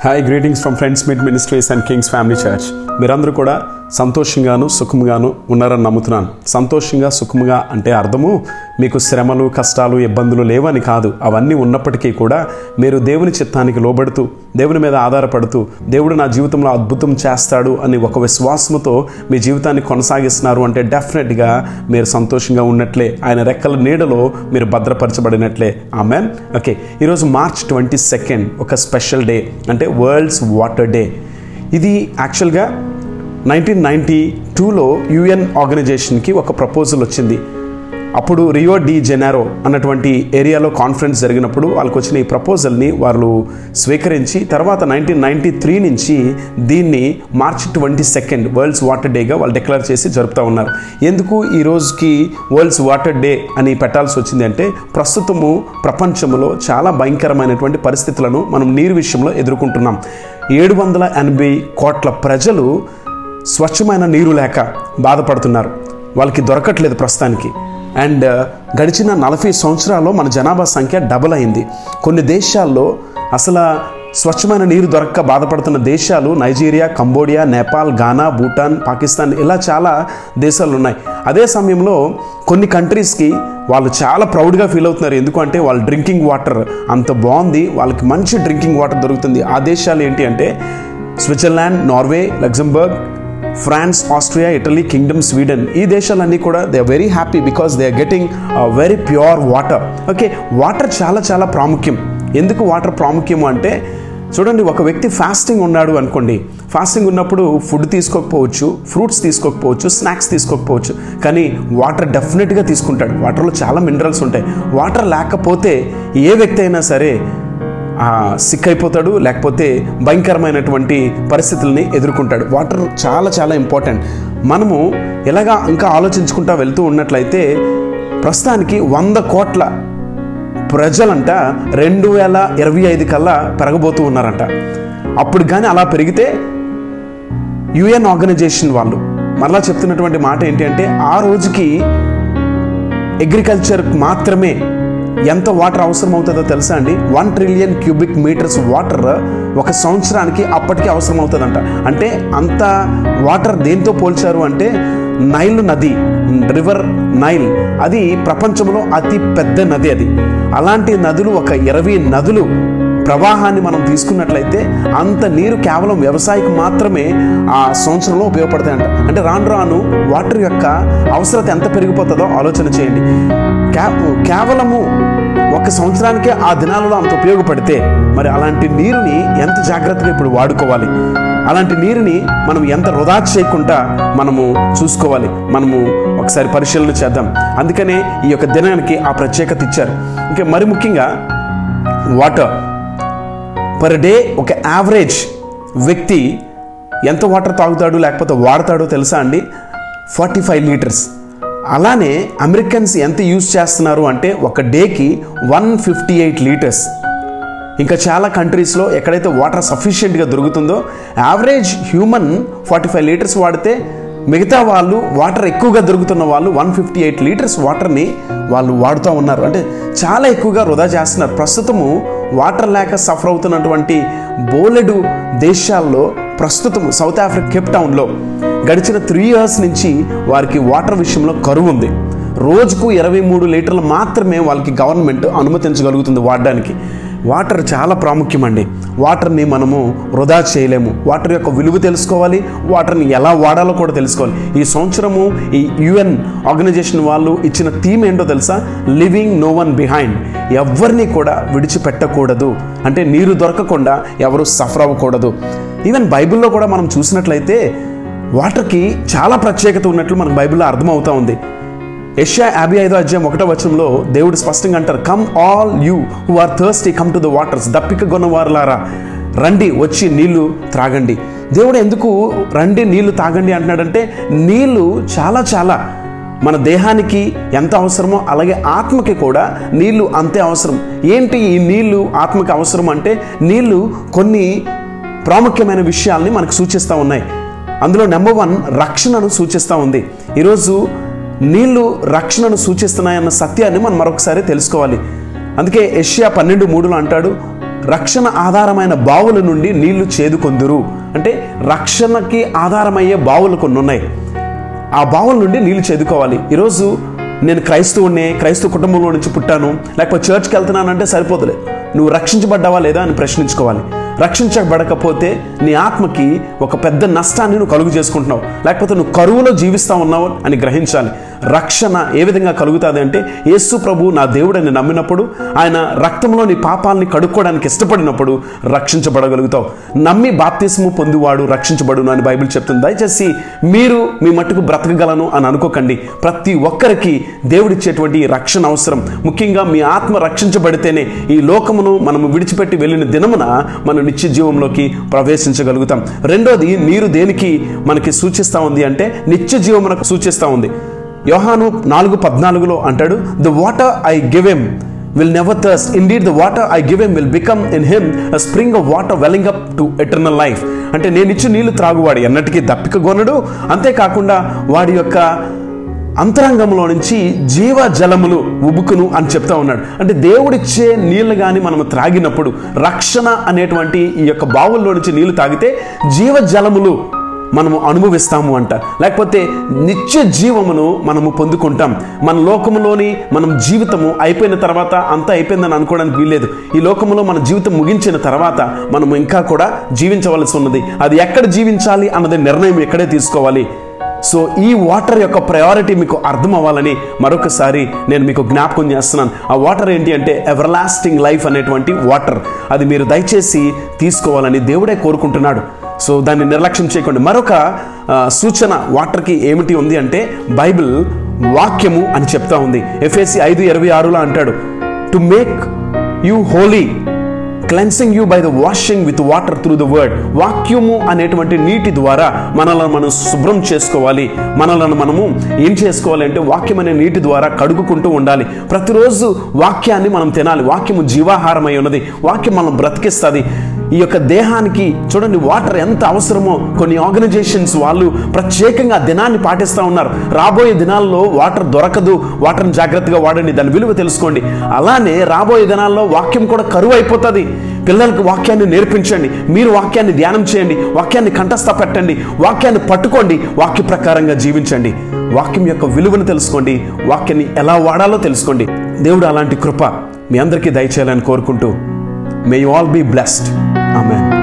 Hi greetings from friends meet ministries and kings family church మీరందరూ కూడా సంతోషంగాను సుఖంగాను ఉన్నారని నమ్ముతున్నాను. సంతోషంగా సుఖంగా అంటే అర్థము మీకు శ్రమలు కష్టాలు ఇబ్బందులు లేవని కాదు. అవన్నీ ఉన్నప్పటికీ కూడా మీరు దేవుని చిత్తానికి లోబడుతూ దేవుని మీద ఆధారపడుతూ దేవుడు నా జీవితంలో అద్భుతం చేస్తాడు అని ఒక విశ్వాసంతో మీ జీవితాన్ని కొనసాగిస్తున్నారు అంటే డెఫినెట్గా మీరు సంతోషంగా ఉన్నట్లే. ఆయన రెక్కల నీడలో మీరు భద్రపరచబడినట్లే. ఆమెన్. ఓకే. ఈరోజు మార్చ్ ట్వంటీ సెకండ్ ఒక స్పెషల్ డే అంటే వరల్డ్స్ వాటర్ డే. ఇది యాక్చువల్గా నైన్టీన్ నైంటీ టూలో యుఎన్ ఆర్గనైజేషన్కి ఒక ప్రపోజల్ వచ్చింది. అప్పుడు రియో డి జెనారో అన్నటువంటి ఏరియాలో కాన్ఫరెన్స్ జరిగినప్పుడు వాళ్ళకి వచ్చిన ఈ ప్రపోజల్ని వాళ్ళు స్వీకరించి తర్వాత నైన్టీన్ నైంటీ త్రీ నుంచి దీన్ని March twenty second world's water డేగా వాళ్ళు డిక్లేర్ చేసి జరుపుతూ ఉన్నారు. ఎందుకు ఈ రోజుకి వరల్డ్స్ వాటర్ డే అని పెట్టాల్సి వచ్చింది అంటే ప్రస్తుతము ప్రపంచంలో చాలా భయంకరమైనటువంటి పరిస్థితులను మనం నీరు విషయంలో ఎదుర్కొంటున్నాం. ఏడు వందల ఎనభై కోట్ల ప్రజలు స్వచ్ఛమైన నీరు లేక బాధపడుతున్నారు. వాళ్ళకి దొరకట్లేదు ప్రస్తుతానికి. అండ్ uh, గడిచిన నలభై సంవత్సరాల్లో మన జనాభా సంఖ్య డబుల్ అయింది. కొన్ని దేశాల్లో అసలు స్వచ్ఛమైన నీరు దొరక్క బాధపడుతున్న దేశాలు Nigeria Cambodia Nepal Ghana Bhutan Pakistan ఇలా చాలా దేశాలు ఉన్నాయి. అదే సమయంలో కొన్ని కంట్రీస్కి వాళ్ళు చాలా ప్రౌడ్గా ఫీల్ అవుతున్నారు. ఎందుకంటే వాళ్ళ డ్రింకింగ్ వాటర్ అంత బాగుంది. వాళ్ళకి మంచి డ్రింకింగ్ వాటర్ దొరుకుతుంది. ఆ దేశాలు ఏంటి అంటే Switzerland Norway Luxembourg France Austria Italy Kingdom Sweden. ఈ దేశాలన్నీ కూడా they are very happy because they are getting very pure water okay water చాలా చాలా ప్రాముఖ్యం. ఎందుకు వాటర్ ప్రాముఖ్యం అంటే చూడండి ఒక వ్యక్తి ఫాస్టింగ్ ఉన్నాడు అనుకోండి. ఫాస్టింగ్ ఉన్నప్పుడు ఫుడ్ తీసుకోకపోవచ్చు ఫ్రూట్స్ తీసుకోకపోవచ్చు స్నాక్స్ తీసుకోకపోవచ్చు. కానీ వాటర్ డెఫినెట్గా తీసుకుంటాడు. వాటర్లో చాలా మినరల్స్ ఉంటాయి. వాటర్ లేకపోతే ఏ వ్యక్తి అయినా సరే సిక్ అయిపోతాడు లేకపోతే భయంకరమైనటువంటి పరిస్థితుల్ని ఎదుర్కొంటాడు. వాటర్ చాలా చాలా ఇంపార్టెంట్. మనము ఎలాగా ఇంకా ఆలోచించుకుంటా వెళ్తూ ఉన్నట్లయితే ప్రస్తుతానికి వంద కోట్ల ప్రజలంట రెండు వేల ఇరవై ఐదు కల్లా పెరగబోతూ ఉన్నారంట. అప్పుడు కానీ అలా పెరిగితే యుఎన్ ఆర్గనైజేషన్ వాళ్ళు మరలా చెప్తున్నటువంటి మాట ఏంటి అంటే ఆ రోజుకి అగ్రికల్చర్ మాత్రమే ఎంత వాటర్ అవసరం అవుతుందో తెలుసా అండి? One trillion cubic metres water ఒక సంవత్సరానికి అప్పటికి అవసరం అవుతుందంట అంటే అంత వాటర్ దేంతో పోల్చారు అంటే నైల్ నది రివర్ నైల్ అది ప్రపంచంలో అతి పెద్ద నది అది. అలాంటి నదులు ఒక ఇరవై నదులు ప్రవాహాన్ని మనం తీసుకున్నట్లయితే అంత నీరు కేవలం వ్యవసాయకు మాత్రమే ఆ సంవత్సరంలో ఉపయోగపడతాయంట. అంటే రాను రాను వాటర్ యొక్క అవసరత ఎంత పెరిగిపోతుందో ఆలోచన చేయండి. కేవలము ఒక సంవత్సరానికే ఆ దినాలలో అంత ఉపయోగపడితే మరి అలాంటి నీరుని ఎంత జాగ్రత్తగా ఇప్పుడు వాడుకోవాలి? అలాంటి నీరుని మనం ఎంత వృధా చేయకుండా మనము చూసుకోవాలి? మనము ఒకసారి పరిశీలన చేద్దాం. అందుకనే ఈ యొక్క దినానికి ఆ ప్రత్యేకత ఇచ్చారు. ఇంకా మరి ముఖ్యంగా వాటర్. పర్ డే ఒక యావరేజ్ వ్యక్తి ఎంత వాటర్ తాగుతాడు లేకపోతే వాడతాడో తెలుసా అండి? Forty five litres. అలానే అమెరికన్స్ ఎంత యూజ్ చేస్తున్నారు అంటే ఒక డేకి వన్ ఫిఫ్టీ ఎయిట్ లీటర్స్. ఇంకా చాలా కంట్రీస్లో ఎక్కడైతే వాటర్ సఫిషియెంట్గా దొరుకుతుందో average human forty five litres వాడితే మిగతా వాళ్ళు వాటర్ ఎక్కువగా దొరుకుతున్న వాళ్ళు వన్ ఫిఫ్టీ ఎయిట్ లీటర్స్ వాటర్ని వాళ్ళు వాడుతూ ఉన్నారు. అంటే చాలా ఎక్కువగా వృధా చేస్తున్నారు. ప్రస్తుతము వాటర్ లేక సఫర్ అవుతున్నటువంటి బోలెడు దేశాల్లో ప్రస్తుతం సౌత్ ఆఫ్రికా కేప్ టౌన్లో గడిచిన త్రీ ఇయర్స్ నుంచి వారికి వాటర్ విషయంలో కరువు ఉంది. రోజుకు ఇరవై మూడు లీటర్లు మాత్రమే వాళ్ళకి గవర్నమెంట్ అనుమతించగలుగుతుంది వాడడానికి. వాటర్ చాలా ప్రాముఖ్యం అండి. వాటర్ని మనము వృధా చేయలేము. వాటర్ యొక్క విలువ తెలుసుకోవాలి. వాటర్ని ఎలా వాడాలో కూడా తెలుసుకోవాలి. ఈ సంవత్సరము ఈ యుఎన్ ఆర్గనైజేషన్ వాళ్ళు ఇచ్చిన థీమ్ ఏంటో తెలుసా? లివింగ్ నో వన్ బిహైండ్ ఎవరిని కూడా విడిచిపెట్టకూడదు. అంటే నీరు దొరకకుండా ఎవరు సఫర్ అవ్వకూడదు. ఈవెన్ బైబిల్లో కూడా మనం చూసినట్లయితే వాటర్కి చాలా ప్రత్యేకత ఉన్నట్లు మనకు బైబిల్లో అర్థమవుతా ఉంది. యష్యా యాభై ఐదో అధ్యాయం ఒకటో వచనంలో దేవుడు స్పష్టంగా అంటారు come all you who are thirsty come to the waters దప్పిక గొన్నవారులారా రండి వచ్చి నీళ్ళు త్రాగండి. దేవుడు ఎందుకు రండి నీళ్ళు తాగండి అంటున్నాడంటే నీళ్ళు చాలా చాలా మన దేహానికి ఎంత అవసరమో అలాగే ఆత్మకి కూడా నీళ్ళు అంతే అవసరం. ఏంటి ఈ నీళ్ళు ఆత్మకి అవసరం అంటే నీళ్ళు కొన్ని ప్రాముఖ్యమైన విషయాల్ని మనకు సూచిస్తూ ఉన్నాయి. అందులో నెంబర్ వన్ రక్షణను సూచిస్తూ ఉంది. ఈరోజు నీళ్ళు రక్షణను సూచిస్తున్నాయన్న సత్యాన్ని మనం మరొకసారి తెలుసుకోవాలి. అందుకే ఏషియా పన్నెండు మూడులో అంటాడు రక్షణ ఆధారమైన బావుల నుండి నీళ్ళు చేదుకొందురు. అంటే రక్షణకి ఆధారమయ్యే బావులు కొన్ని ఉన్నాయి. ఆ బావుల నుండి నీళ్ళు చేదుకోవాలి. ఈరోజు నేను క్రైస్తవుడిని క్రైస్తవ కుటుంబంలో నుంచి పుట్టాను లేకపోతే చర్చ్కి వెళ్తున్నానంటే సరిపోదులే. నువ్వు రక్షించబడ్డావా లేదా అని ప్రశ్నించుకోవాలి. రక్షించబడకపోతే నీ ఆత్మకి ఒక పెద్ద నష్టాన్ని నువ్వు కలుగు చేసుకుంటున్నావు. లేకపోతే నువ్వు కరువులో జీవిస్తా ఉన్నావు అని గ్రహించాలి. రక్షణ ఏ విధంగా కలుగుతుంది అంటే యేసు ప్రభు నా దేవుడని నమ్మినప్పుడు ఆయన రక్తంలో నీ పాపాలని కడుక్కోవడానికి ఇష్టపడినప్పుడు రక్షించబడగలుగుతావు. నమ్మి బాప్తిస్ము పొందివాడు రక్షించబడును అని బైబిల్ చెప్తుంది. దయచేసి మీరు మీ మట్టుకు బ్రతకగలను అని అనుకోకండి. ప్రతి ఒక్కరికి దేవుడిచ్చేటువంటి రక్షణ అవసరం. ముఖ్యంగా మీ ఆత్మ రక్షించబడితేనే ఈ లోకమును మనము విడిచిపెట్టి వెళ్ళిన దినమున మనం నిత్య జీవంలోకి ప్రవేశించగలుగుతాం. రెండోది నీరు దేనికి మనకి సూచిస్తూ ఉంది అంటే నిత్య జీవమునకు సూచిస్తూ ఉంది. యోహాను నాలుగు పద్నాలుగులో అంటాడు the water I give them will never thirst indeed the water I give them will become in him spring of water welling up to eternal life అంటే నేను ఇచ్చి నీళ్ళు త్రాగువాడు ఎన్నటికీ దప్పిక గొనడు అంతేకాకుండా వాడి యొక్క అంతరంగంలో నుంచి జీవ జలములు ఉబుకును అని చెప్తా ఉన్నాడు. అంటే దేవుడిచ్చే నీళ్ళు కానీ మనం త్రాగినప్పుడు రక్షణ అనేటువంటి ఈ యొక్క బావుల్లో నుంచి నీళ్ళు తాగితే జీవ జలములు మనము అనుభవిస్తాము అంట. లేకపోతే నిత్య జీవమును మనము పొందుకుంటాం. మన లోకములోని మనం జీవితము అయిపోయిన తర్వాత అంతా అయిపోయిందని అనుకోవడానికి వీల్లేదు. ఈ లోకములో మన జీవితం ముగించిన తర్వాత మనం ఇంకా కూడా జీవించవలసి ఉన్నది. అది ఎక్కడ జీవించాలి అన్నది నిర్ణయం ఎక్కడే తీసుకోవాలి. సో ఈ వాటర్ యొక్క ప్రయారిటీ మీకు అర్థం అవ్వాలని మరొకసారి నేను మీకు జ్ఞాపకం చేస్తున్నాను. ఆ వాటర్ ఏంటి అంటే ఎవర్లాస్టింగ్ లైఫ్ అనేటువంటి వాటర్. అది మీరు దయచేసి తీసుకోవాలని దేవుడే కోరుకుంటున్నాడు. సో దాన్ని నిర్లక్ష్యం చేయకండి. మరొక సూచన వాటర్కి ఏమిటి ఉంది అంటే బైబిల్ వాక్యము అని చెప్తా ఉంది. ఎఫ్ఎస్సి ఐదు ఇరవై ఆరులో అంటాడు to make you holy cleansing you by the washing with water through the word వాక్యము అనేటువంటి నీటి ద్వారా మనల్ని మనం శుభ్రం చేసుకోవాలి. మనలను మనము ఏం చేసుకోవాలి అంటే వాక్యం అనే నీటి ద్వారా కడుగుకుంటూ ఉండాలి. ప్రతిరోజు వాక్యాన్ని మనం తినాలి. వాక్యము జీవాహారమై ఉన్నది. వాక్యం మనం బ్రతికిస్తుంది. ఈ యొక్క దేహానికి చూడండి వాటర్ ఎంత అవసరమో కొన్ని ఆర్గనైజేషన్స్ వాళ్ళు ప్రత్యేకంగా దినాన్ని పాటిస్తూ ఉన్నారు. రాబోయే దినాల్లో వాటర్ దొరకదు వాటర్ని జాగ్రత్తగా వాడండి దాని విలువ తెలుసుకోండి. అలానే రాబోయే దినాల్లో వాక్యం కూడా కరువు అయిపోతుంది. పిల్లలకు వాక్యాన్ని నేర్పించండి మీరు వాక్యాన్ని ధ్యానం చేయండి వాక్యాన్ని కంఠస్థ పెట్టండి వాక్యాన్ని పట్టుకోండి వాక్య ప్రకారంగా జీవించండి. వాక్యం యొక్క విలువను తెలుసుకోండి వాక్యాన్ని ఎలా వాడాలో తెలుసుకోండి. దేవుడు అలాంటి కృప మీ అందరికీ దయచేయాలని కోరుకుంటూ may you all be blessed amen